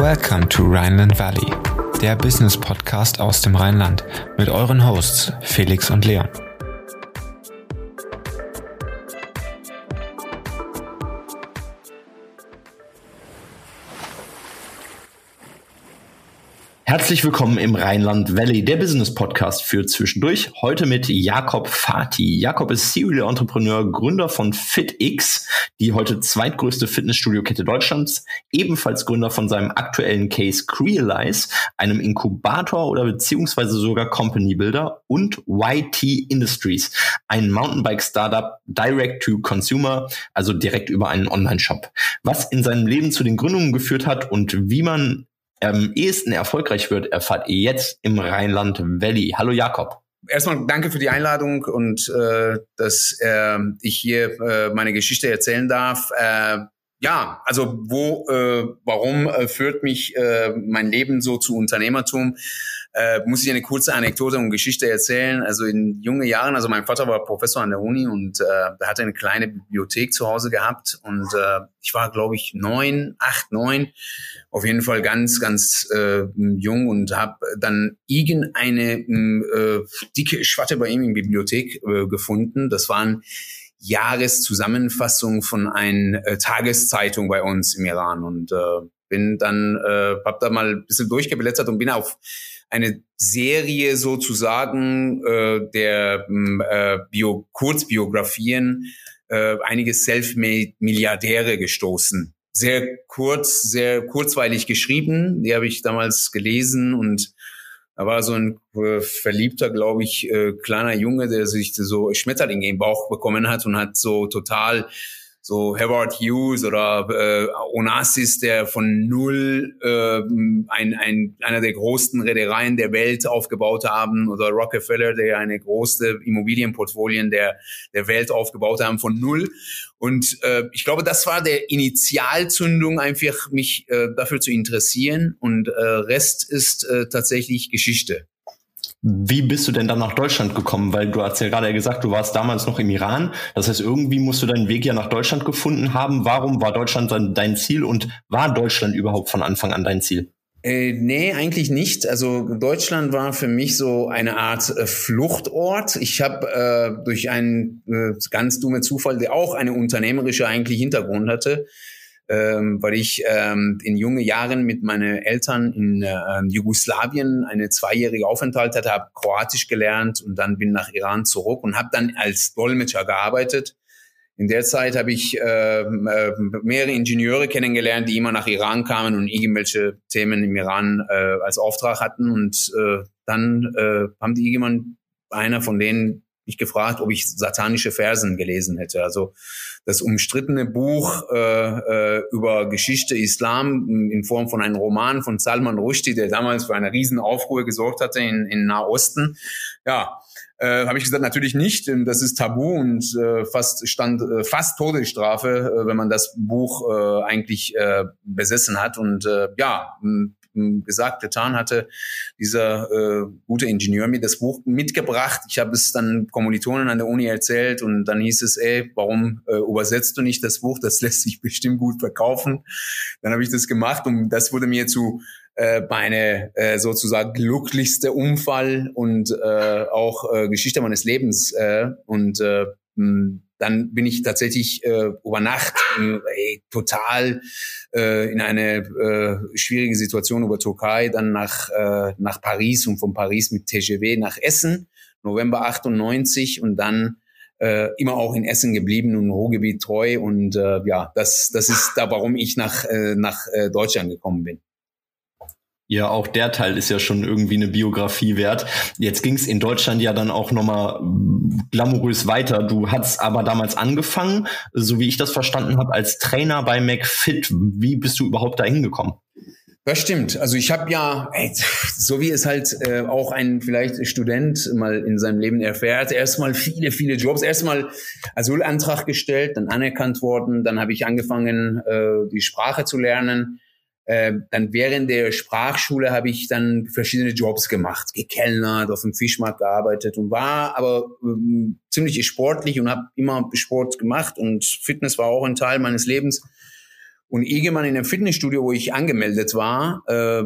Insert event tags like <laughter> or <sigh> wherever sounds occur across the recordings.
Welcome to Rhineland Valley, der Business Podcast aus dem Rheinland mit euren Hosts Felix und Leon. Herzlich willkommen im Rheinland Valley, der Business Podcast für zwischendurch. Heute mit Jakob Fati. Jakob ist Serial Entrepreneur, Gründer von FitX, die heute zweitgrößte Fitnessstudio-Kette Deutschlands, ebenfalls Gründer von seinem aktuellen Case Crealize, einem Inkubator oder beziehungsweise sogar Company Builder und YT Industries, ein Mountainbike-Startup direct to consumer, also direkt über einen Online-Shop. Was in seinem Leben zu den Gründungen geführt hat und wie man am ehesten erfolgreich wird, erfahrt ihr jetzt im Rheinland Valley. Hallo Jakob. Erstmal danke für die Einladung und äh, dass äh, ich hier äh, meine Geschichte erzählen darf. Äh, ja, also wo, äh, warum äh, führt mich äh, mein Leben so zu Unternehmertum? Äh, muss ich eine kurze Anekdote und Geschichte erzählen. Also in jungen Jahren, also mein Vater war Professor an der Uni und äh, er hatte eine kleine Bibliothek zu Hause gehabt und äh, ich war, glaube ich, neun, acht, neun, auf jeden Fall ganz, ganz äh, jung und habe dann irgendeine äh, dicke Schwatte bei ihm in Bibliothek äh, gefunden. Das waren Jahreszusammenfassung von einer äh, Tageszeitung bei uns im Iran und äh, bin dann, äh, hab da mal ein bisschen durchgeblättert und bin auf eine Serie sozusagen äh, der äh, Bio Kurzbiografien äh, einige Self-Made-Milliardäre gestoßen. Sehr kurz, sehr kurzweilig geschrieben. Die habe ich damals gelesen und da war so ein äh, verliebter, glaube ich, äh, kleiner Junge, der sich so Schmetterlinge im Bauch bekommen hat und hat so total so Howard Hughes oder äh, Onassis, der von null äh, ein, ein, einer der größten Reedereien der Welt aufgebaut haben, oder Rockefeller, der eine große Immobilienportfolien der, der Welt aufgebaut haben, von null. Und äh, ich glaube, das war der Initialzündung, einfach mich äh, dafür zu interessieren. Und äh, Rest ist äh, tatsächlich Geschichte. Wie bist du denn dann nach Deutschland gekommen? Weil du hast ja gerade gesagt, du warst damals noch im Iran. Das heißt, irgendwie musst du deinen Weg ja nach Deutschland gefunden haben. Warum war Deutschland dann dein Ziel und war Deutschland überhaupt von Anfang an dein Ziel? Äh, nee, eigentlich nicht. Also Deutschland war für mich so eine Art äh, Fluchtort. Ich habe äh, durch einen äh, ganz dumme Zufall, der auch eine unternehmerische eigentlich Hintergrund hatte, ähm, weil ich ähm, in jungen Jahren mit meinen Eltern in äh, Jugoslawien eine zweijährige Aufenthalt hatte, habe Kroatisch gelernt und dann bin nach Iran zurück und habe dann als Dolmetscher gearbeitet. In der Zeit habe ich äh, äh, mehrere Ingenieure kennengelernt, die immer nach Iran kamen und irgendwelche Themen im Iran äh, als Auftrag hatten. Und äh, dann äh, haben die irgendwann einer von denen mich gefragt, ob ich satanische Versen gelesen hätte. Also das umstrittene Buch äh, äh, über Geschichte Islam in Form von einem Roman von Salman Rushdie, der damals für eine riesen Aufruhr gesorgt hatte in, in Nahosten. Ja, äh, habe ich gesagt, natürlich nicht, denn das ist tabu und äh, fast stand äh, fast Todesstrafe, äh, wenn man das Buch äh, eigentlich äh, besessen hat. Und äh, ja, gesagt, getan hatte, dieser äh, gute Ingenieur mir das Buch mitgebracht. Ich habe es dann Kommilitonen an der Uni erzählt und dann hieß es, ey, warum äh, übersetzt du nicht das Buch? Das lässt sich bestimmt gut verkaufen. Dann habe ich das gemacht und das wurde mir zu äh, meine äh, sozusagen glücklichste Unfall und äh, auch äh, Geschichte meines Lebens äh, und äh, dann bin ich tatsächlich äh, über Nacht äh, total äh, in eine äh, schwierige Situation über Türkei, dann nach, äh, nach Paris und von Paris mit TGV nach Essen, November 98 und dann äh, immer auch in Essen geblieben und Ruhrgebiet treu und äh, ja, das, das ist da, warum ich nach, äh, nach äh, Deutschland gekommen bin. Ja, auch der Teil ist ja schon irgendwie eine Biografie wert. Jetzt ging es in Deutschland ja dann auch nochmal glamourös weiter. Du hast aber damals angefangen, so wie ich das verstanden habe, als Trainer bei McFit. Wie bist du überhaupt da hingekommen? Das stimmt. Also ich habe ja, <laughs> so wie es halt äh, auch ein vielleicht Student mal in seinem Leben erfährt, erstmal viele, viele Jobs. Erstmal Asylantrag gestellt, dann anerkannt worden, dann habe ich angefangen, äh, die Sprache zu lernen äh, dann während der Sprachschule habe ich dann verschiedene Jobs gemacht, gekellnert, auf dem Fischmarkt gearbeitet und war aber ähm, ziemlich sportlich und habe immer Sport gemacht und Fitness war auch ein Teil meines Lebens. Und irgendwann in dem Fitnessstudio, wo ich angemeldet war, äh,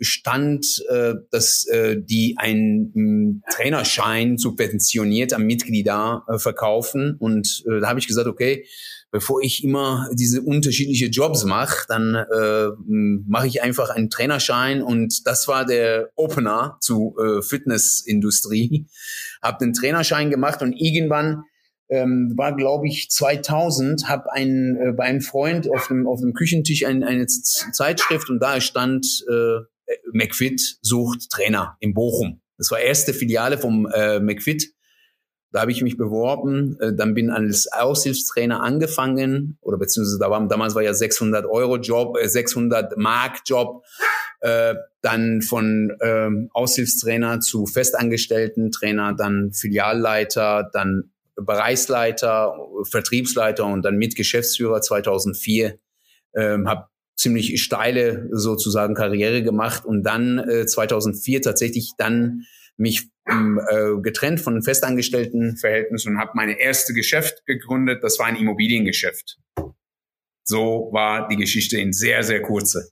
stand, äh, dass äh, die einen Trainerschein subventioniert am Mitglieder verkaufen. Und da habe ich gesagt, okay, bevor ich immer diese unterschiedliche Jobs mache, dann mache ich einfach einen Trainerschein. Und das war der Opener zu Fitnessindustrie. Habe den Trainerschein gemacht und irgendwann ähm, war glaube ich 2000, habe ein, äh, bei einem Freund auf dem, auf dem Küchentisch ein, eine Zeitschrift und da stand äh, McFit sucht Trainer in Bochum. Das war erste Filiale vom äh, McFit. Da habe ich mich beworben, äh, dann bin als Aushilfstrainer angefangen oder beziehungsweise da war, damals war ja 600 Euro Job, äh, 600 Mark Job, äh, dann von ähm, Aushilfstrainer zu festangestellten Trainer, dann Filialleiter, dann Bereichsleiter, Vertriebsleiter und dann Mitgeschäftsführer 2004. Ähm, habe ziemlich steile sozusagen Karriere gemacht und dann äh, 2004 tatsächlich dann mich ähm, äh, getrennt von festangestellten Verhältnissen und habe meine erste Geschäft gegründet. Das war ein Immobiliengeschäft. So war die Geschichte in sehr, sehr kurze.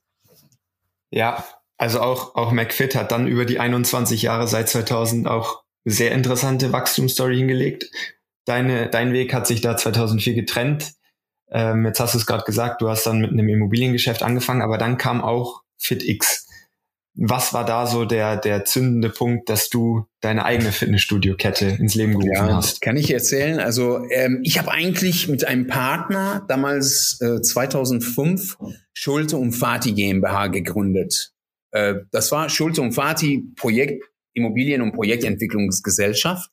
Ja, also auch, auch McFit hat dann über die 21 Jahre seit 2000 auch sehr interessante Wachstumsstory hingelegt. Deine, dein Weg hat sich da 2004 getrennt. Ähm, jetzt hast du es gerade gesagt, du hast dann mit einem Immobiliengeschäft angefangen, aber dann kam auch FitX. Was war da so der, der zündende Punkt, dass du deine eigene Fitnessstudio-Kette ins Leben gerufen ja, hast? Kann ich erzählen. Also ähm, ich habe eigentlich mit einem Partner damals äh, 2005 Schulte und Fati GmbH gegründet. Äh, das war Schulte und Fati Projekt Immobilien- und Projektentwicklungsgesellschaft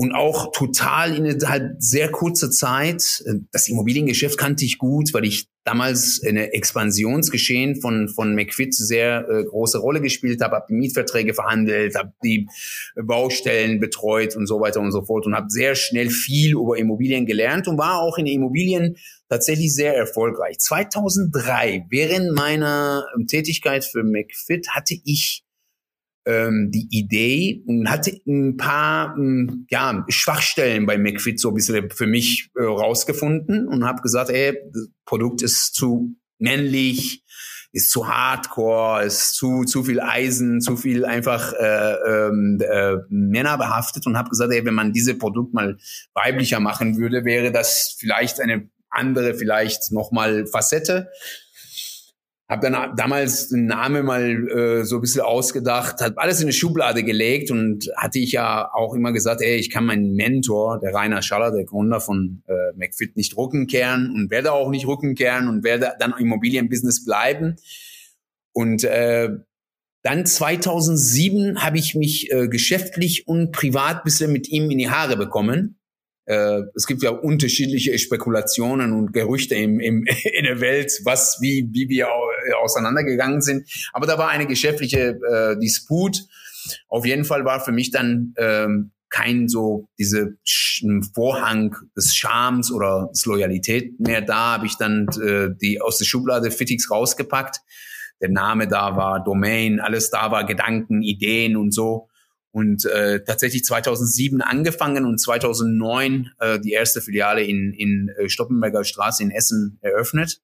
und auch total innerhalb sehr kurzer Zeit. Äh, das Immobiliengeschäft kannte ich gut, weil ich damals eine Expansionsgeschehen von von McFit sehr äh, große Rolle gespielt habe, habe die Mietverträge verhandelt, habe die Baustellen betreut und so weiter und so fort und habe sehr schnell viel über Immobilien gelernt und war auch in Immobilien tatsächlich sehr erfolgreich. 2003 während meiner Tätigkeit für McFit hatte ich ähm, die Idee und hatte ein paar ähm, ja, Schwachstellen bei McFit so ein bisschen für mich äh, rausgefunden und habe gesagt, ey, das Produkt ist zu männlich, ist zu hardcore, ist zu zu viel Eisen, zu viel einfach äh, ähm, äh, Männer behaftet und habe gesagt, ey, wenn man diese Produkt mal weiblicher machen würde, wäre das vielleicht eine andere, vielleicht nochmal Facette habe dann damals den Namen mal äh, so ein bisschen ausgedacht, hat alles in eine Schublade gelegt und hatte ich ja auch immer gesagt, ey, ich kann meinen Mentor, der Rainer Schaller, der Gründer von äh, McFit, nicht rückenkehren und werde auch nicht rückenkehren und werde dann im Immobilienbusiness bleiben. Und äh, dann 2007 habe ich mich äh, geschäftlich und privat bisschen mit ihm in die Haare bekommen äh, es gibt ja unterschiedliche Spekulationen und Gerüchte im, im, <laughs> in der Welt, was, wie, wie wir auseinandergegangen sind. Aber da war eine geschäftliche äh, Disput. Auf jeden Fall war für mich dann ähm, kein so diese Vorhang des Charmes oder des Loyalität mehr da. Habe ich dann äh, die aus der Schublade Fittix rausgepackt. Der Name da war, Domain, alles da war, Gedanken, Ideen und so und äh, tatsächlich 2007 angefangen und 2009 äh, die erste Filiale in, in äh, Stoppenberger Straße in Essen eröffnet.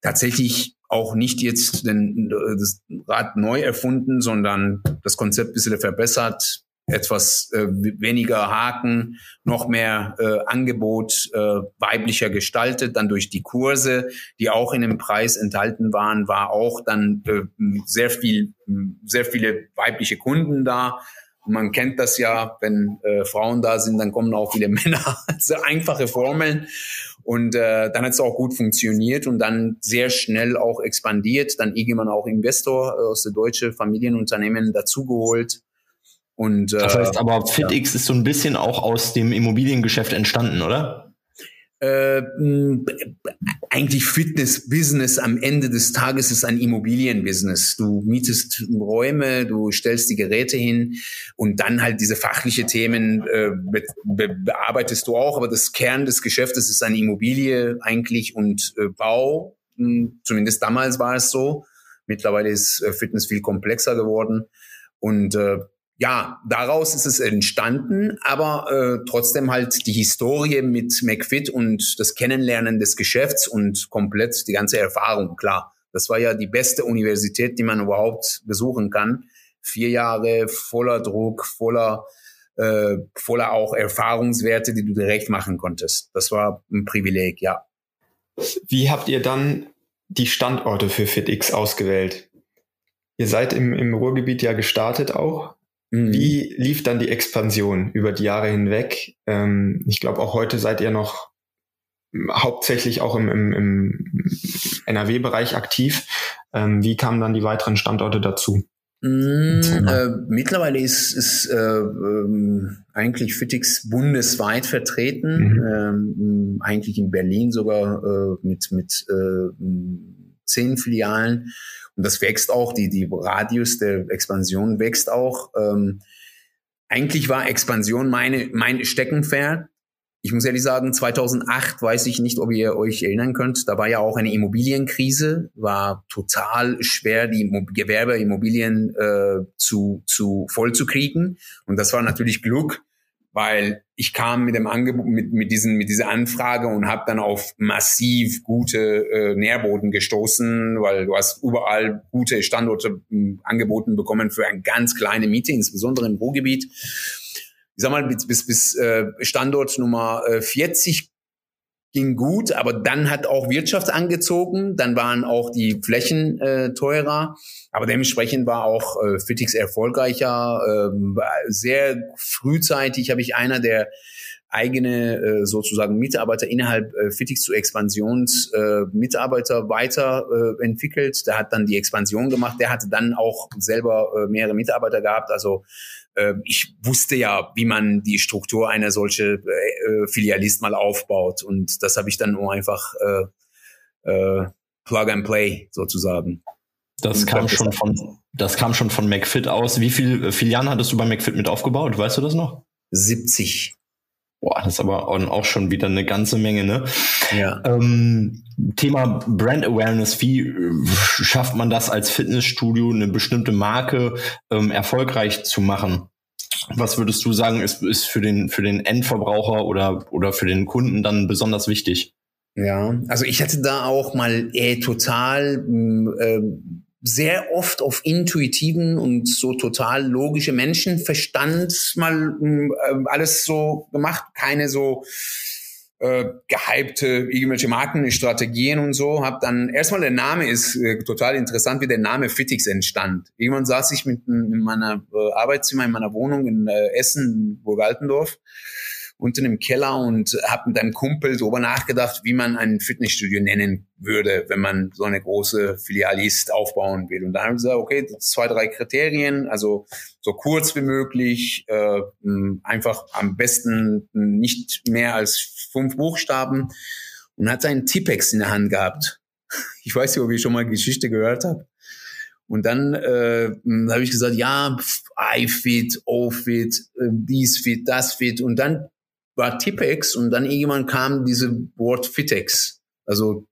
Tatsächlich auch nicht jetzt den, das Rad neu erfunden, sondern das Konzept ein bisschen verbessert, etwas äh, weniger Haken, noch mehr äh, Angebot äh, weiblicher gestaltet. Dann durch die Kurse, die auch in dem Preis enthalten waren, war auch dann äh, sehr viel, sehr viele weibliche Kunden da. Man kennt das ja, wenn äh, Frauen da sind, dann kommen auch viele <laughs> Männer. Sehr einfache Formeln. Und äh, dann hat es auch gut funktioniert und dann sehr schnell auch expandiert. Dann irgendwann auch Investor äh, aus der deutschen Familienunternehmen dazugeholt und, äh, das heißt aber, FitX ja. ist so ein bisschen auch aus dem Immobiliengeschäft entstanden, oder? Äh, eigentlich Fitness-Business am Ende des Tages ist ein Immobilienbusiness. Du mietest Räume, du stellst die Geräte hin und dann halt diese fachliche Themen äh, be be bearbeitest du auch. Aber das Kern des Geschäftes ist eine Immobilie eigentlich und äh, Bau Zumindest damals war es so. Mittlerweile ist äh, Fitness viel komplexer geworden. Und äh, ja, daraus ist es entstanden, aber äh, trotzdem halt die Historie mit McFit und das Kennenlernen des Geschäfts und komplett die ganze Erfahrung, klar. Das war ja die beste Universität, die man überhaupt besuchen kann. Vier Jahre voller Druck, voller, äh, voller auch Erfahrungswerte, die du direkt machen konntest. Das war ein Privileg, ja. Wie habt ihr dann die Standorte für FitX ausgewählt? Ihr seid im, im Ruhrgebiet ja gestartet auch. Mhm. Wie lief dann die Expansion über die Jahre hinweg? Ähm, ich glaube, auch heute seid ihr noch hauptsächlich auch im, im, im NRW-Bereich aktiv. Ähm, wie kamen dann die weiteren Standorte dazu? Mm, äh, mittlerweile ist, ist äh, ähm, eigentlich Fitix bundesweit vertreten, mhm. ähm, eigentlich in Berlin sogar äh, mit, mit äh, zehn Filialen. Und das wächst auch, die, die Radius der Expansion wächst auch. Ähm, eigentlich war Expansion meine, mein Steckenpferd. Ich muss ehrlich sagen, 2008 weiß ich nicht, ob ihr euch erinnern könnt. Da war ja auch eine Immobilienkrise, war total schwer, die Gewerbeimmobilien äh, zu, zu voll zu kriegen. Und das war natürlich Glück, weil ich kam mit dem Angebot, mit, mit, diesen, mit dieser Anfrage und habe dann auf massiv gute äh, Nährboden gestoßen, weil du hast überall gute Standorte äh, angeboten bekommen für eine ganz kleine Miete, insbesondere im Ruhrgebiet. Ich sag mal, bis, bis, bis äh, Standort Nummer äh, 40 ging gut, aber dann hat auch Wirtschaft angezogen, dann waren auch die Flächen äh, teurer, aber dementsprechend war auch äh, Fitix erfolgreicher. Äh, sehr frühzeitig habe ich einer der eigene äh, sozusagen Mitarbeiter innerhalb äh, Fitix zu Expansions äh, Mitarbeiter äh. Der hat dann die Expansion gemacht. Der hatte dann auch selber äh, mehrere Mitarbeiter gehabt. Also ich wusste ja, wie man die Struktur einer solche äh, Filialist mal aufbaut. Und das habe ich dann nur einfach äh, äh, Plug and Play sozusagen. Das kam schon von, das kam schon von McFit aus. Wie viele Filialen hattest du bei McFit mit aufgebaut? Weißt du das noch? 70. Boah, das ist aber auch schon wieder eine ganze Menge, ne? Ja. Ähm, Thema Brand Awareness. Wie äh, schafft man das als Fitnessstudio, eine bestimmte Marke ähm, erfolgreich zu machen? Was würdest du sagen, ist, ist für den, für den Endverbraucher oder, oder für den Kunden dann besonders wichtig? Ja, also ich hatte da auch mal äh, total äh, sehr oft auf intuitiven und so total logische Menschenverstand mal äh, alles so gemacht, keine so äh, gehypte irgendwelche Markenstrategien und so. Hab dann erstmal der Name ist äh, total interessant, wie der Name Fitix entstand. Irgendwann saß ich mit in meiner äh, Arbeitszimmer in meiner Wohnung in äh, Essen, Burg-Altendorf unten im Keller und habe mit einem Kumpel darüber nachgedacht, wie man ein Fitnessstudio nennen würde, wenn man so eine große Filialist aufbauen will. Und dann haben wir gesagt, okay, zwei, drei Kriterien, also so kurz wie möglich, äh, einfach am besten nicht mehr als fünf Buchstaben und hat seinen Tippex in der Hand gehabt. <laughs> Ich weiß nicht, ob ihr schon mal Geschichte gehört habt. Und dann äh, habe ich gesagt, ja, iFit, O-Fit, äh, dies Fit, das Fit. Und dann war Tipex und dann irgendwann kam diese Wort Fitex. Also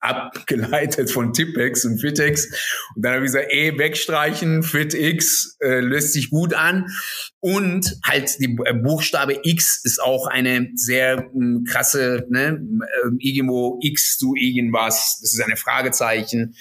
abgeleitet von Tipex und Fitex. Und dann habe ich gesagt, eh, wegstreichen, FitX äh, löst sich gut an. Und halt die äh, Buchstabe X ist auch eine sehr äh, krasse, ne, äh, irgendwo X zu irgendwas. Das ist eine Fragezeichen.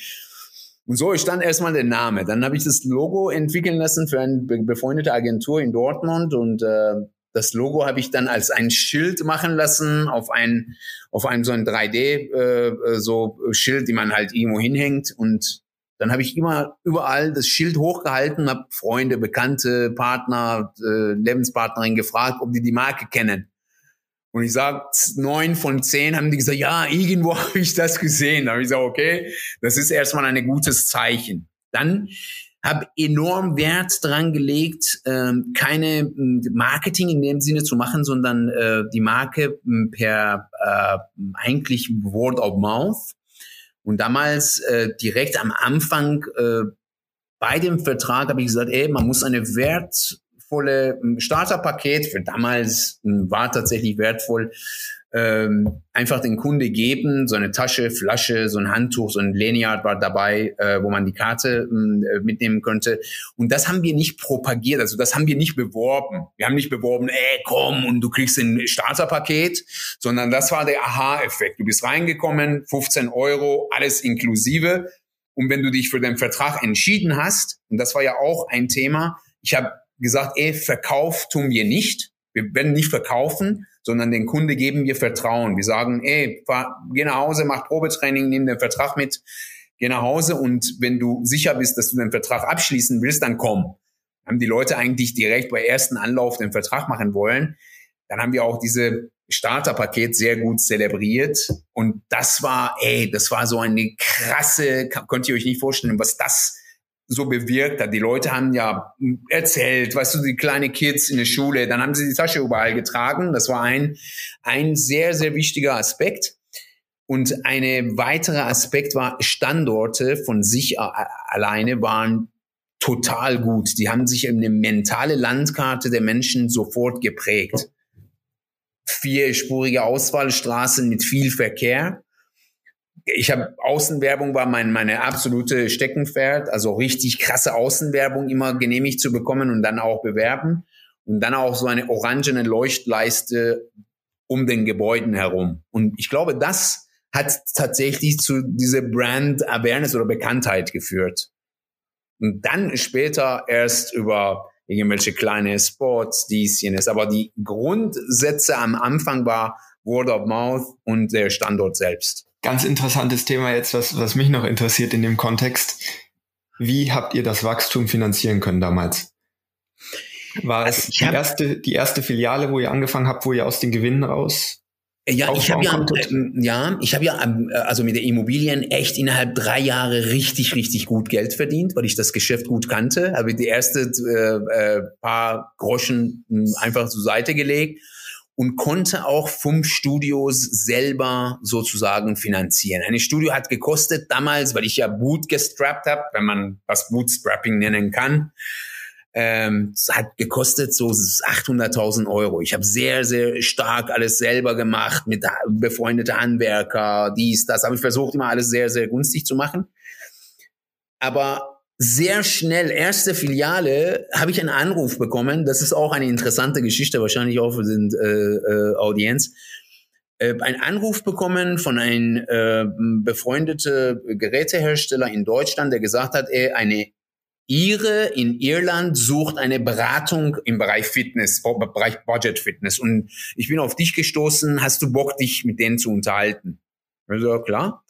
Und so stand erstmal der Name. Dann habe ich das Logo entwickeln lassen für eine befreundete Agentur in Dortmund und äh, das Logo habe ich dann als ein Schild machen lassen auf ein auf einem so ein 3D äh, äh, so Schild, die man halt irgendwo hinhängt und dann habe ich immer überall das Schild hochgehalten, habe Freunde, Bekannte, Partner, äh, Lebenspartnerin gefragt, ob die die Marke kennen. Und ich sage, neun von zehn haben die gesagt, ja, irgendwo <laughs> habe ich das gesehen. Da habe ich gesagt, okay, das ist erstmal ein gutes Zeichen. Dann habe enorm Wert dran gelegt, ähm, keine hm, Marketing in dem Sinne zu machen, sondern äh, die Marke hm, per äh, eigentlich Word of Mouth. Und damals äh, direkt am Anfang äh, bei dem Vertrag habe ich gesagt, ey, man muss eine wertvolle hm, Starterpaket, für damals war tatsächlich wertvoll, ähm, einfach den Kunde geben, so eine Tasche, Flasche, so ein Handtuch, so ein Lanyard war dabei, äh, wo man die Karte äh, mitnehmen könnte. Und das haben wir nicht propagiert, also das haben wir nicht beworben. Wir haben nicht beworben, ey, komm und du kriegst ein Starterpaket, sondern das war der Aha-Effekt. Du bist reingekommen, 15 Euro, alles inklusive. Und wenn du dich für den Vertrag entschieden hast, und das war ja auch ein Thema, ich habe gesagt, ey, Verkauf tun wir nicht. Wir werden nicht verkaufen, sondern den Kunde geben wir Vertrauen. Wir sagen, ey, fahr, geh nach Hause, mach Probetraining, nimm den Vertrag mit, geh nach Hause und wenn du sicher bist, dass du den Vertrag abschließen willst, dann komm. Haben die Leute eigentlich direkt bei ersten Anlauf den Vertrag machen wollen. Dann haben wir auch diese Starterpaket sehr gut zelebriert. Und das war, ey, das war so eine krasse, könnt ihr euch nicht vorstellen, was das so bewirkt hat. Die Leute haben ja erzählt, weißt du, die kleine Kids in der Schule, dann haben sie die Tasche überall getragen. Das war ein, ein sehr, sehr wichtiger Aspekt. Und eine weitere Aspekt war, Standorte von sich alleine waren total gut. Die haben sich eine mentale Landkarte der Menschen sofort geprägt. Vierspurige Auswahlstraßen mit viel Verkehr ich habe Außenwerbung war mein, meine absolute Steckenpferd, also richtig krasse Außenwerbung immer genehmigt zu bekommen und dann auch bewerben und dann auch so eine orangene Leuchtleiste um den Gebäuden herum. Und ich glaube, das hat tatsächlich zu dieser Brand Awareness oder Bekanntheit geführt. Und dann später erst über irgendwelche kleine Sports, dies, jenes. Aber die Grundsätze am Anfang war Word of Mouth und der Standort selbst ganz interessantes Thema jetzt, was, was mich noch interessiert in dem Kontext. Wie habt ihr das Wachstum finanzieren können damals? War es also die erste, die erste Filiale, wo ihr angefangen habt, wo ihr aus den Gewinnen raus ja, ich habe ja, äh, ja, ich habe ja ähm, also mit den Immobilien echt innerhalb drei Jahre richtig, richtig gut Geld verdient, weil ich das Geschäft gut kannte. Habe die erste äh, äh, paar Groschen hm, einfach zur Seite gelegt und konnte auch fünf Studios selber sozusagen finanzieren. Ein Studio hat gekostet damals, weil ich ja Boot gestrappt habe, wenn man was Bootstrapping nennen kann, ähm, hat gekostet so 800.000 Euro. Ich habe sehr, sehr stark alles selber gemacht mit befreundete Handwerker, dies, das. Habe ich versucht, immer alles sehr, sehr günstig zu machen. Aber sehr schnell, erste Filiale, habe ich einen Anruf bekommen. Das ist auch eine interessante Geschichte, wahrscheinlich auch für den äh, äh, Audienz. Äh, ein Anruf bekommen von einem äh, befreundeten Gerätehersteller in Deutschland, der gesagt hat, ey, eine Ihre in Irland sucht eine Beratung im Bereich Fitness, Bereich Budget Fitness. Und ich bin auf dich gestoßen. Hast du Bock, dich mit denen zu unterhalten? Also klar.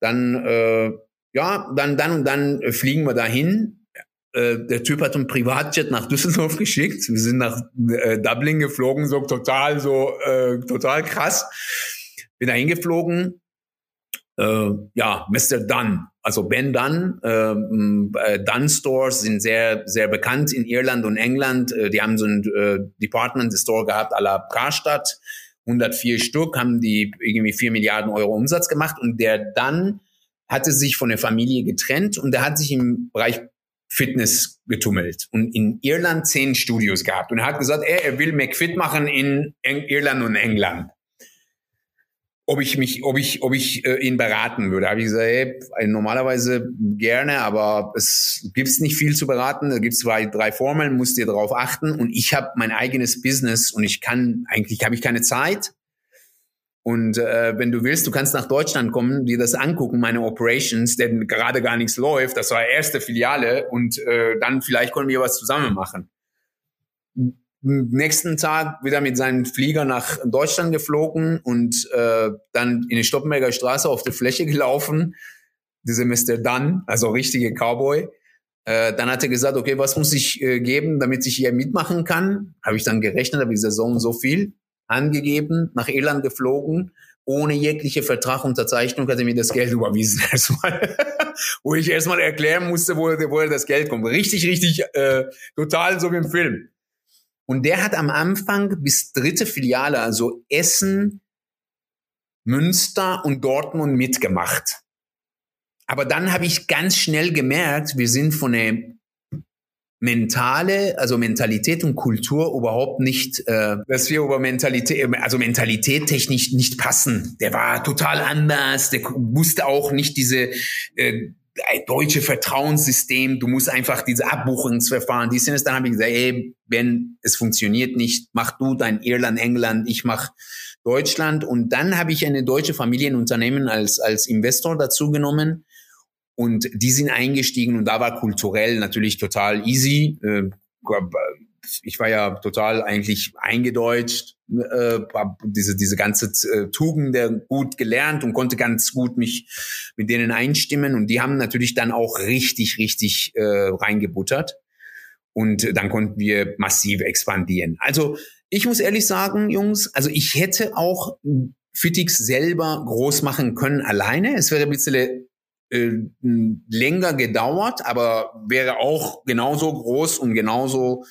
Dann äh, ja, dann, dann und dann äh, fliegen wir dahin. Äh, der Typ hat ein Privatjet nach Düsseldorf <laughs> geschickt. Wir sind nach äh, Dublin geflogen, so total, so äh, total krass. Bin da hingeflogen. Äh, ja, Mr. Dunn, also Ben Dunn. Ähm, äh, Dunn Stores sind sehr, sehr bekannt in Irland und England. Die haben so ein Department Store gehabt à la Karstadt. 104 Stück, haben die irgendwie 4 Milliarden Euro Umsatz gemacht und der Dunn hatte sich von der Familie getrennt und er hat sich im Bereich Fitness getummelt und in Irland zehn Studios gehabt und er hat gesagt, er, er will McFit machen in Irland und England. Ob ich mich, ob ich, ob ich äh, ihn beraten würde, habe ich gesagt, hey, normalerweise gerne, aber es gibt nicht viel zu beraten. Da gibt es zwei, drei Formeln, musst ihr darauf achten. Und ich habe mein eigenes Business und ich kann eigentlich habe ich keine Zeit und äh, wenn du willst, du kannst nach Deutschland kommen, dir das angucken, meine Operations, denn gerade gar nichts läuft. Das war erste Filiale und äh, dann vielleicht können wir was zusammen machen. Nächsten Tag wieder mit seinem Flieger nach Deutschland geflogen und äh, dann in die Stoppenberger Straße auf der Fläche gelaufen. Diese Mr. Dunn, also richtige Cowboy. Äh, dann hat er gesagt, okay, was muss ich äh, geben, damit ich hier mitmachen kann? Habe ich dann gerechnet, habe ich und so viel angegeben, nach Irland geflogen, ohne jegliche Vertragsunterzeichnung hat er mir das Geld überwiesen <laughs> erstmal. wo ich erstmal erklären musste, wo, woher das Geld kommt. Richtig, richtig, äh, total so wie im Film. Und der hat am Anfang bis dritte Filiale, also Essen, Münster und Dortmund mitgemacht. Aber dann habe ich ganz schnell gemerkt, wir sind von der mentale, also Mentalität und Kultur überhaupt nicht, äh, dass wir über Mentalität, also Mentalität technisch nicht passen. Der war total anders, der wusste auch nicht diese äh, deutsche Vertrauenssystem, du musst einfach diese Abbuchungsverfahren, die sind es, dann habe ich gesagt, ey, wenn es funktioniert nicht, mach du dein Irland, England, ich mach Deutschland. Und dann habe ich eine deutsche Familienunternehmen als, als Investor dazu genommen und die sind eingestiegen und da war kulturell natürlich total easy. Äh, ich war ja total eigentlich eingedeutscht, äh, diese, diese ganze äh, Tugend gut gelernt und konnte ganz gut mich mit denen einstimmen. Und die haben natürlich dann auch richtig, richtig reingebuttert. Und dann konnten wir massiv expandieren. Also ich muss ehrlich sagen, Jungs, also ich hätte auch Fitix selber groß machen können alleine. Es wäre ein bisschen äh, länger gedauert, aber wäre auch genauso groß und genauso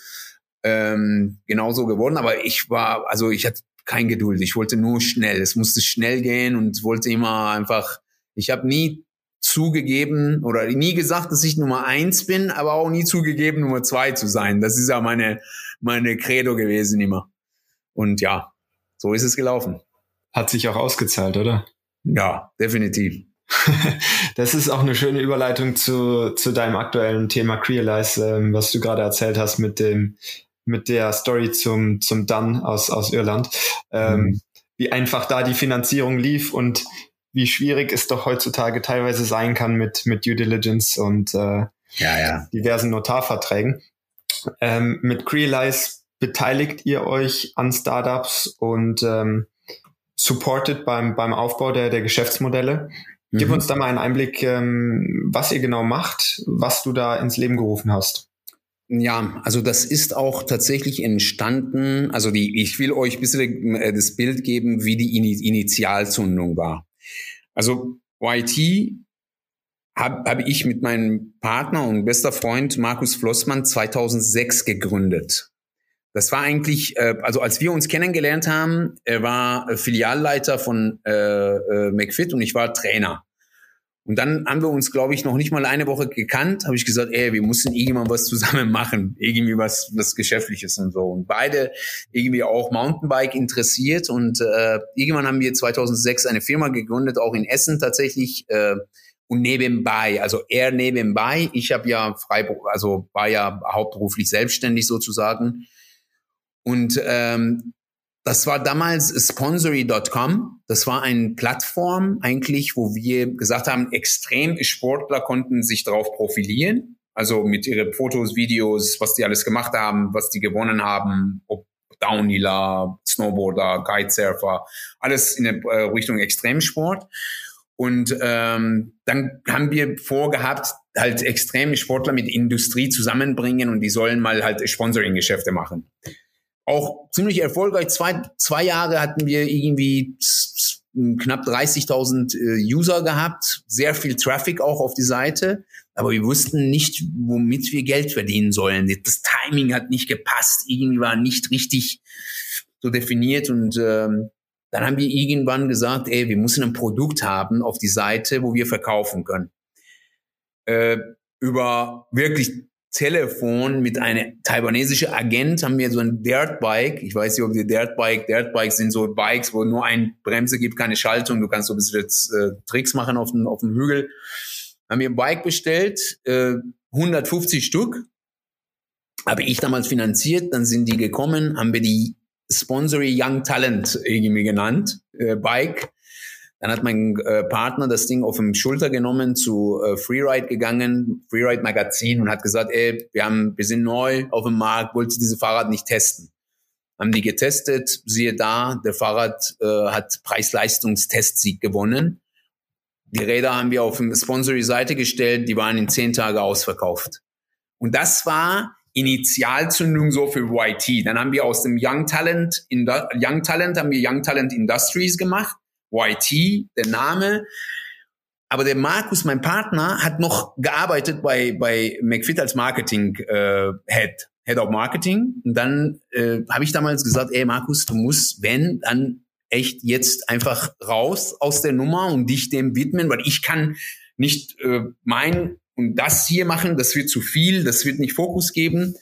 ähm, genauso geworden. Aber ich war, also ich hatte kein Geduld. Ich wollte nur schnell. Es musste schnell gehen und wollte immer einfach. Ich habe nie zugegeben oder nie gesagt, dass ich Nummer eins bin, aber auch nie zugegeben, Nummer zwei zu sein. Das ist ja meine meine Credo gewesen immer. Und ja, so ist es gelaufen. Hat sich auch ausgezahlt, oder? Ja, definitiv. <laughs> das ist auch eine schöne Überleitung zu, zu deinem aktuellen Thema Crealize, ähm, was du gerade erzählt hast mit dem, mit der Story zum, zum Dun aus, aus Irland. Ähm, mhm. Wie einfach da die Finanzierung lief und wie schwierig es doch heutzutage teilweise sein kann mit, mit Due Diligence und äh, ja, ja. diversen Notarverträgen. Ähm, mit Crealize beteiligt ihr euch an Startups und ähm, supportet beim, beim Aufbau der, der Geschäftsmodelle. Gib mhm. uns da mal einen Einblick, ähm, was ihr genau macht, was du da ins Leben gerufen hast. Ja, also das ist auch tatsächlich entstanden. Also die, ich will euch ein bisschen äh, das Bild geben, wie die Initialzündung war. Also YT habe hab ich mit meinem Partner und bester Freund Markus Flossmann 2006 gegründet. Das war eigentlich, äh, also als wir uns kennengelernt haben, er war äh, Filialleiter von äh, äh, McFit und ich war Trainer. Und dann haben wir uns, glaube ich, noch nicht mal eine Woche gekannt. Habe ich gesagt, ey, wir müssen irgendwann was zusammen <laughs> machen, irgendwie was, was Geschäftliches und so. Und beide irgendwie auch Mountainbike interessiert. Und äh, irgendwann haben wir 2006 eine Firma gegründet, auch in Essen tatsächlich. Äh, und nebenbei, also er nebenbei. Ich habe ja Freiburg, also war ja hauptberuflich selbstständig sozusagen. Und ähm, das war damals Sponsory.com. Das war eine Plattform eigentlich, wo wir gesagt haben, extrem Sportler konnten sich darauf profilieren. Also mit ihren Fotos, Videos, was die alles gemacht haben, was die gewonnen haben, ob Downhiller, Snowboarder, Kitesurfer, alles in der äh, Richtung Extremsport. Und ähm, dann haben wir vorgehabt, halt extreme Sportler mit Industrie zusammenbringen und die sollen mal halt Sponsoring-Geschäfte machen auch ziemlich erfolgreich. Zwei, zwei Jahre hatten wir irgendwie knapp 30.000 äh, User gehabt, sehr viel Traffic auch auf die Seite, aber wir wussten nicht, womit wir Geld verdienen sollen. Das Timing hat nicht gepasst, irgendwie war nicht richtig so definiert und ähm, dann haben wir irgendwann gesagt, ey, wir müssen ein Produkt haben auf die Seite, wo wir verkaufen können. Äh, über wirklich Telefon mit einem taiwanesischen Agent haben wir so ein Dirtbike. Ich weiß nicht, ob die Dirtbike, Dirtbikes sind so Bikes, wo nur ein Bremse gibt, keine Schaltung. Du kannst so ein bisschen jetzt, äh, Tricks machen auf dem, auf dem Hügel. Haben wir ein Bike bestellt, äh, 150 Stück. Habe ich damals finanziert, dann sind die gekommen, haben wir die Sponsory Young Talent irgendwie genannt, äh, Bike. Dann hat mein äh, Partner das Ding auf dem Schulter genommen, zu äh, Freeride gegangen, Freeride Magazin und hat gesagt, ey, wir haben, wir sind neu auf dem Markt, wollt ihr diese Fahrrad nicht testen? Haben die getestet, siehe da, der Fahrrad äh, hat Preis-Leistungstestsieg gewonnen. Die Räder haben wir auf dem Sponsory-Seite gestellt, die waren in zehn Tage ausverkauft. Und das war Initialzündung so für YT. Dann haben wir aus dem Young Talent, Young Talent haben wir Young Talent Industries gemacht YT, der Name. Aber der Markus, mein Partner, hat noch gearbeitet bei, bei McFit als Marketing äh, Head, Head of Marketing. Und dann äh, habe ich damals gesagt, ey Markus, du musst, wenn, dann echt jetzt einfach raus aus der Nummer und dich dem widmen, weil ich kann nicht äh, mein und das hier machen, das wird zu viel, das wird nicht Fokus geben.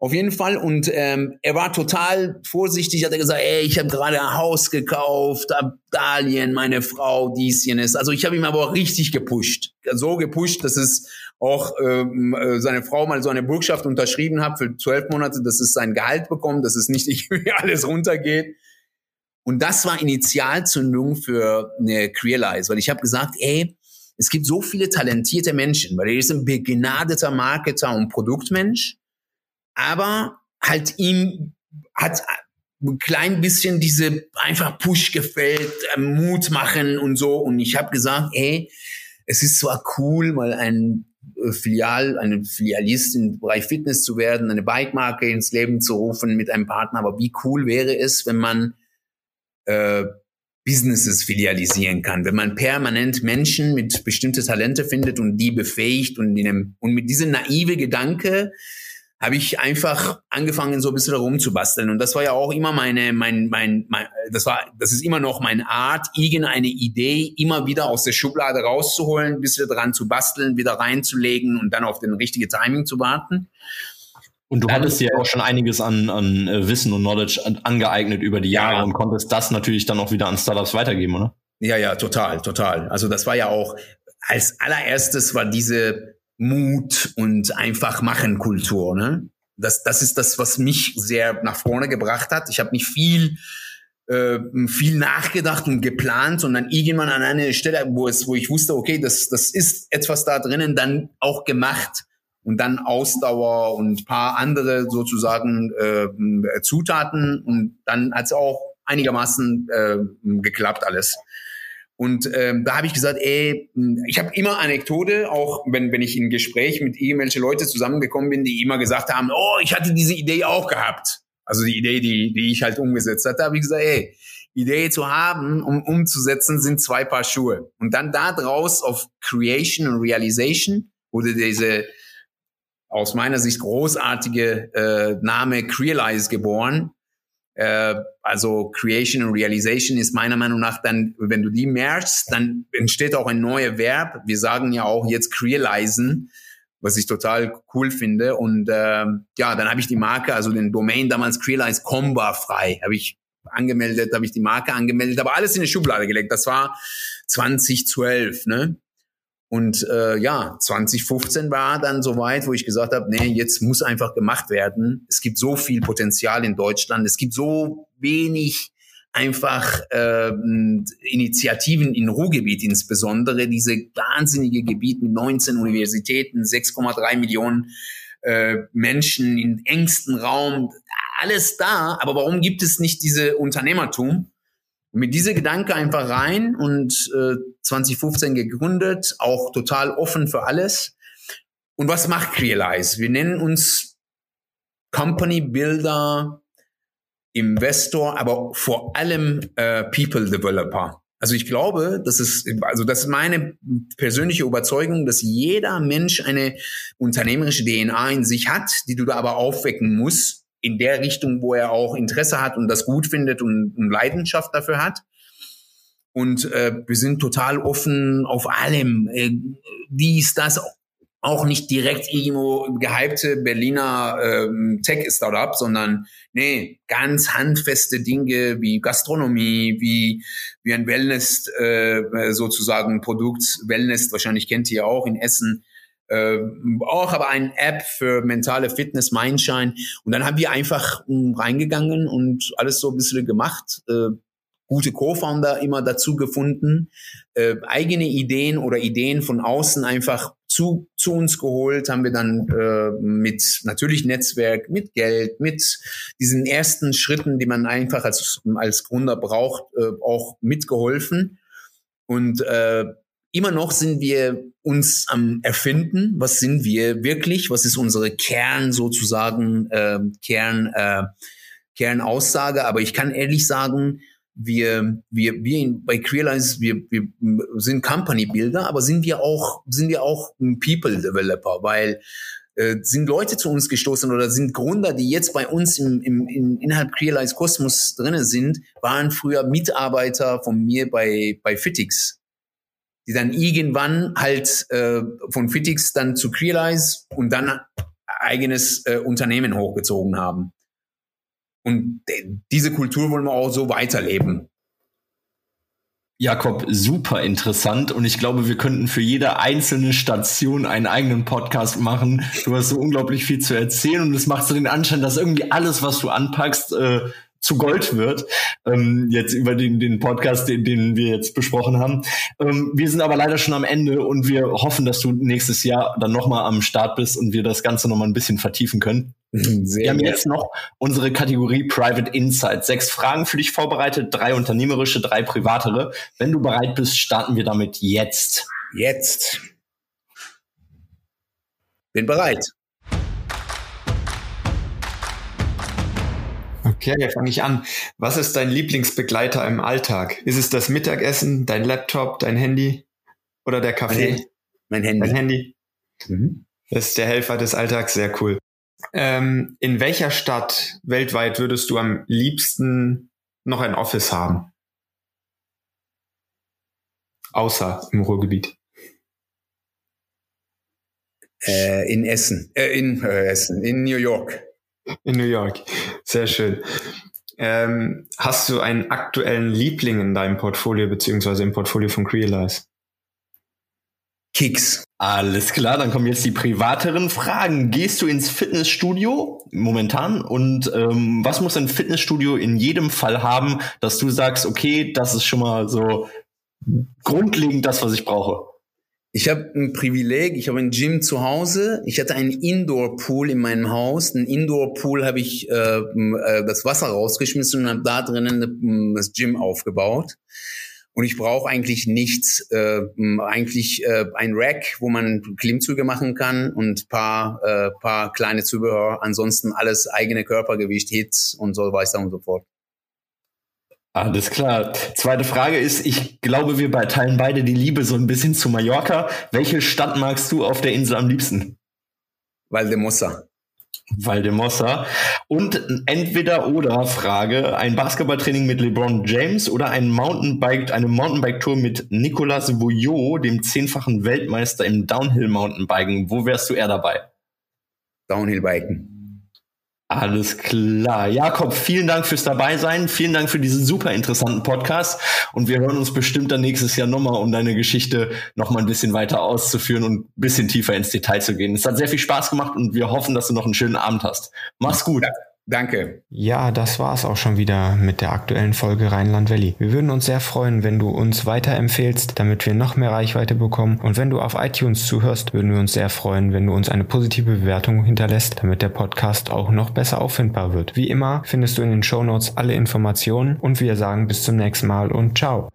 Auf jeden Fall. Und ähm, er war total vorsichtig, hat er gesagt, ey, ich habe gerade ein Haus gekauft, Abdalien, meine Frau, dies, jenes. Also ich habe ihm aber auch richtig gepusht. So gepusht, dass es auch ähm, äh, seine Frau mal so eine Bürgschaft unterschrieben hat für zwölf Monate, dass es sein Gehalt bekommt, dass es nicht <laughs> irgendwie alles runtergeht. Und das war Initialzündung für eine Crealize, weil ich habe gesagt, ey, es gibt so viele talentierte Menschen, weil er ist ein begnadeter Marketer und Produktmensch aber halt ihm hat ein klein bisschen diese einfach Push gefällt, äh, Mut machen und so. Und ich habe gesagt, ey, es ist zwar cool, mal ein äh, Filial, eine Filialist im Bereich Fitness zu werden, eine Bike-Marke ins Leben zu rufen mit einem Partner, aber wie cool wäre es, wenn man äh, Businesses filialisieren kann, wenn man permanent Menschen mit bestimmte Talente findet und die befähigt und, in einem, und mit diesem naive Gedanke habe ich einfach angefangen, so ein bisschen rumzubasteln. Und das war ja auch immer meine, mein, mein, mein, das war, das ist immer noch meine Art, irgendeine Idee immer wieder aus der Schublade rauszuholen, ein bisschen dran zu basteln, wieder reinzulegen und dann auf den richtigen Timing zu warten. Und du hattest dir auch schon einiges an, an äh, Wissen und Knowledge angeeignet über die Jahre ja. und konntest das natürlich dann auch wieder an Startups weitergeben, oder? Ja, ja, total, total. Also das war ja auch, als allererstes war diese Mut und einfach machen Kultur. Ne? Das, das ist das, was mich sehr nach vorne gebracht hat. Ich habe nicht viel äh, viel nachgedacht und geplant, sondern irgendwann an einer Stelle, wo es, wo ich wusste, okay, das, das ist etwas da drinnen, dann auch gemacht und dann Ausdauer und paar andere sozusagen äh, Zutaten und dann hat es auch einigermaßen äh, geklappt alles. Und ähm, da habe ich gesagt, ey, ich habe immer Anekdote, auch wenn, wenn ich in Gespräch mit irgendwelche Leute zusammengekommen bin, die immer gesagt haben, oh, ich hatte diese Idee auch gehabt. Also die Idee, die, die ich halt umgesetzt hatte, habe ich gesagt, ey, Idee zu haben, um umzusetzen, sind zwei Paar Schuhe. Und dann da draus auf Creation und Realization wurde diese aus meiner Sicht großartige äh, Name Crealize geboren, äh, also Creation und Realization ist meiner Meinung nach dann, wenn du die merchst, dann entsteht auch ein neuer Verb. Wir sagen ja auch jetzt Crealizen, was ich total cool finde. Und äh, ja, dann habe ich die Marke, also den Domain damals Crealize Comba frei, habe ich angemeldet, habe ich die Marke angemeldet, aber alles in die Schublade gelegt. Das war 2012, ne? Und äh, ja, 2015 war dann soweit, wo ich gesagt habe, nee, jetzt muss einfach gemacht werden. Es gibt so viel Potenzial in Deutschland, es gibt so wenig einfach äh, Initiativen in Ruhrgebiet insbesondere, diese wahnsinnige Gebiet mit 19 Universitäten, 6,3 Millionen äh, Menschen in engstem Raum, alles da, aber warum gibt es nicht diese Unternehmertum? Mit dieser Gedanke einfach rein und äh, 2015 gegründet, auch total offen für alles. Und was macht Crealize? Wir nennen uns Company Builder, Investor, aber vor allem äh, People Developer. Also ich glaube, das ist, also das ist meine persönliche Überzeugung, dass jeder Mensch eine unternehmerische DNA in sich hat, die du da aber aufwecken musst, in der Richtung, wo er auch Interesse hat und das gut findet und, und Leidenschaft dafür hat. Und äh, wir sind total offen auf allem. Äh, dies, das, auch nicht direkt irgendwo gehypte Berliner ähm, Tech-Startup, sondern nee, ganz handfeste Dinge wie Gastronomie, wie, wie ein Wellness äh, sozusagen Produkt. Wellness, wahrscheinlich kennt ihr auch in Essen, äh, auch aber eine App für mentale Fitness, Mindshine. Und dann haben wir einfach mh, hm, reingegangen und alles so ein bisschen gemacht. Äh, gute Co-Founder immer dazu gefunden, äh, eigene Ideen oder Ideen von außen einfach zu, zu uns geholt, haben wir dann äh, mit natürlich Netzwerk, mit Geld, mit diesen ersten Schritten, die man einfach als, als Gründer braucht, äh, auch mitgeholfen. Und äh, immer noch sind wir uns am Erfinden. Was sind wir wirklich? Was ist unsere Kern sozusagen, äh, Kern, äh, Kernaussage? Aber ich kann ehrlich sagen, wir, wir, wir in, bei Queerlines, wir, wir sind Company Builder, aber sind wir auch, sind wir auch People Developer, weil äh, sind Leute zu uns gestoßen oder sind Gründer, die jetzt bei uns im, im, in, innerhalb Crealize Kosmos drinnen sind, waren früher Mitarbeiter von mir bei, bei Fitix die dann irgendwann halt äh, von Fitix dann zu Clearlize und dann eigenes äh, Unternehmen hochgezogen haben. Und diese Kultur wollen wir auch so weiterleben. Jakob, super interessant und ich glaube, wir könnten für jede einzelne Station einen eigenen Podcast machen. Du hast so unglaublich viel zu erzählen und es macht so den Anschein, dass irgendwie alles, was du anpackst, äh, zu Gold wird, ähm, jetzt über den, den Podcast, den, den wir jetzt besprochen haben. Ähm, wir sind aber leider schon am Ende und wir hoffen, dass du nächstes Jahr dann nochmal am Start bist und wir das Ganze nochmal ein bisschen vertiefen können. Sehr wir haben jetzt noch unsere Kategorie Private Insight. Sechs Fragen für dich vorbereitet, drei unternehmerische, drei privatere. Wenn du bereit bist, starten wir damit jetzt. Jetzt. Bin bereit. Okay, fange ich an. Was ist dein Lieblingsbegleiter im Alltag? Ist es das Mittagessen, dein Laptop, dein Handy oder der Kaffee? Mein, Handy. Dein Handy. Mhm. Das ist der Helfer des Alltags, sehr cool. Ähm, in welcher Stadt weltweit würdest du am liebsten noch ein Office haben? Außer im Ruhrgebiet. Äh, in Essen. Äh, in äh, Essen. In New York. In New York. Sehr schön. Ähm, hast du einen aktuellen Liebling in deinem Portfolio beziehungsweise im Portfolio von Crealize? Kicks. Alles klar, dann kommen jetzt die privateren Fragen. Gehst du ins Fitnessstudio momentan? Und ähm, was muss ein Fitnessstudio in jedem Fall haben, dass du sagst, okay, das ist schon mal so grundlegend das, was ich brauche? Ich habe ein Privileg, ich habe ein Gym zu Hause. Ich hatte einen Indoor-Pool in meinem Haus. Ein Indoor-Pool habe ich äh, äh, das Wasser rausgeschmissen und habe da drinnen das Gym aufgebaut. Und ich brauche eigentlich nichts, äh, eigentlich äh, ein Rack, wo man Klimmzüge machen kann und paar, äh, paar kleine Zubehör. Ansonsten alles eigene Körpergewicht, Hits und so weiter und so fort. Alles klar. Zweite Frage ist, ich glaube, wir teilen beide die Liebe so ein bisschen zu Mallorca. Welche Stadt magst du auf der Insel am liebsten? Valdemossa. Valdemossa. Und entweder oder Frage, ein Basketballtraining mit LeBron James oder ein Mountainbike, eine Mountainbike-Tour mit Nicolas Vouillot, dem zehnfachen Weltmeister im Downhill-Mountainbiken. Wo wärst du eher dabei? Downhill-Biken. Alles klar. Jakob, vielen Dank fürs Dabeisein. Vielen Dank für diesen super interessanten Podcast. Und wir hören uns bestimmt dann nächstes Jahr nochmal, um deine Geschichte nochmal ein bisschen weiter auszuführen und ein bisschen tiefer ins Detail zu gehen. Es hat sehr viel Spaß gemacht und wir hoffen, dass du noch einen schönen Abend hast. Mach's gut. Ja. Danke. Ja, das war's auch schon wieder mit der aktuellen Folge Rheinland Valley. Wir würden uns sehr freuen, wenn du uns weiterempfehlst, damit wir noch mehr Reichweite bekommen. Und wenn du auf iTunes zuhörst, würden wir uns sehr freuen, wenn du uns eine positive Bewertung hinterlässt, damit der Podcast auch noch besser auffindbar wird. Wie immer findest du in den Show Notes alle Informationen und wir sagen bis zum nächsten Mal und ciao.